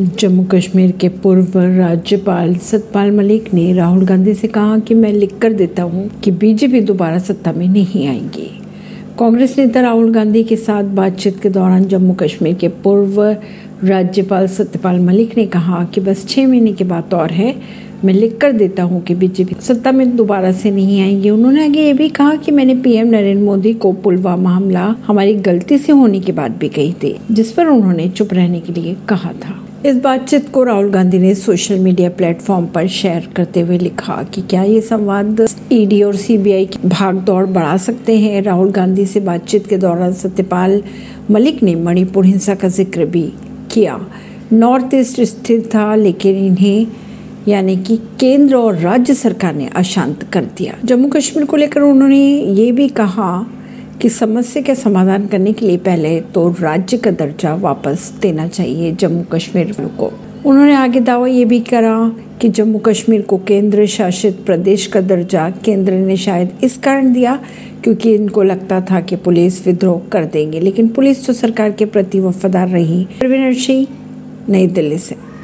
जम्मू कश्मीर के पूर्व राज्यपाल सतपाल मलिक ने राहुल गांधी से कहा कि मैं लिख कर देता हूँ कि बीजेपी दोबारा सत्ता में नहीं आएगी। कांग्रेस नेता राहुल गांधी के साथ बातचीत के दौरान जम्मू कश्मीर के पूर्व राज्यपाल सत्यपाल मलिक ने कहा कि बस छः महीने की बात और है, मैं लिख कर देता हूँ कि बीजेपी सत्ता में दोबारा से नहीं आएँगे। उन्होंने आगे ये भी कहा कि मैंने पीएम नरेंद्र मोदी को पुलवामा हमला हमारी गलती से होने की बात भी कही थी, जिस पर उन्होंने चुप रहने के लिए कहा था। इस बातचीत को राहुल गांधी ने सोशल मीडिया प्लेटफॉर्म पर शेयर करते हुए लिखा कि क्या ये संवाद ईडी और सीबीआई की भाग दौड़ बढ़ा सकते हैं? राहुल गांधी से बातचीत के दौरान सत्यपाल मलिक ने मणिपुर हिंसा का ज़िक्र भी किया। नॉर्थ ईस्ट स्थित था, लेकिन इन्हें, यानी कि केंद्र और राज्य सरकार ने अशांत कर दिया। जम्मू कश्मीर को लेकर उन्होंने ये भी कहा कि समस्या का समाधान करने के लिए पहले तो राज्य का दर्जा वापस देना चाहिए जम्मू कश्मीर को। उन्होंने आगे दावा ये भी करा कि जम्मू कश्मीर को केंद्र शासित प्रदेश का दर्जा केंद्र ने शायद इस कारण दिया क्योंकि इनको लगता था कि पुलिस विद्रोह कर देंगे, लेकिन पुलिस तो सरकार के प्रति वफादार रही। प्रवीण सिंह, नई दिल्ली से।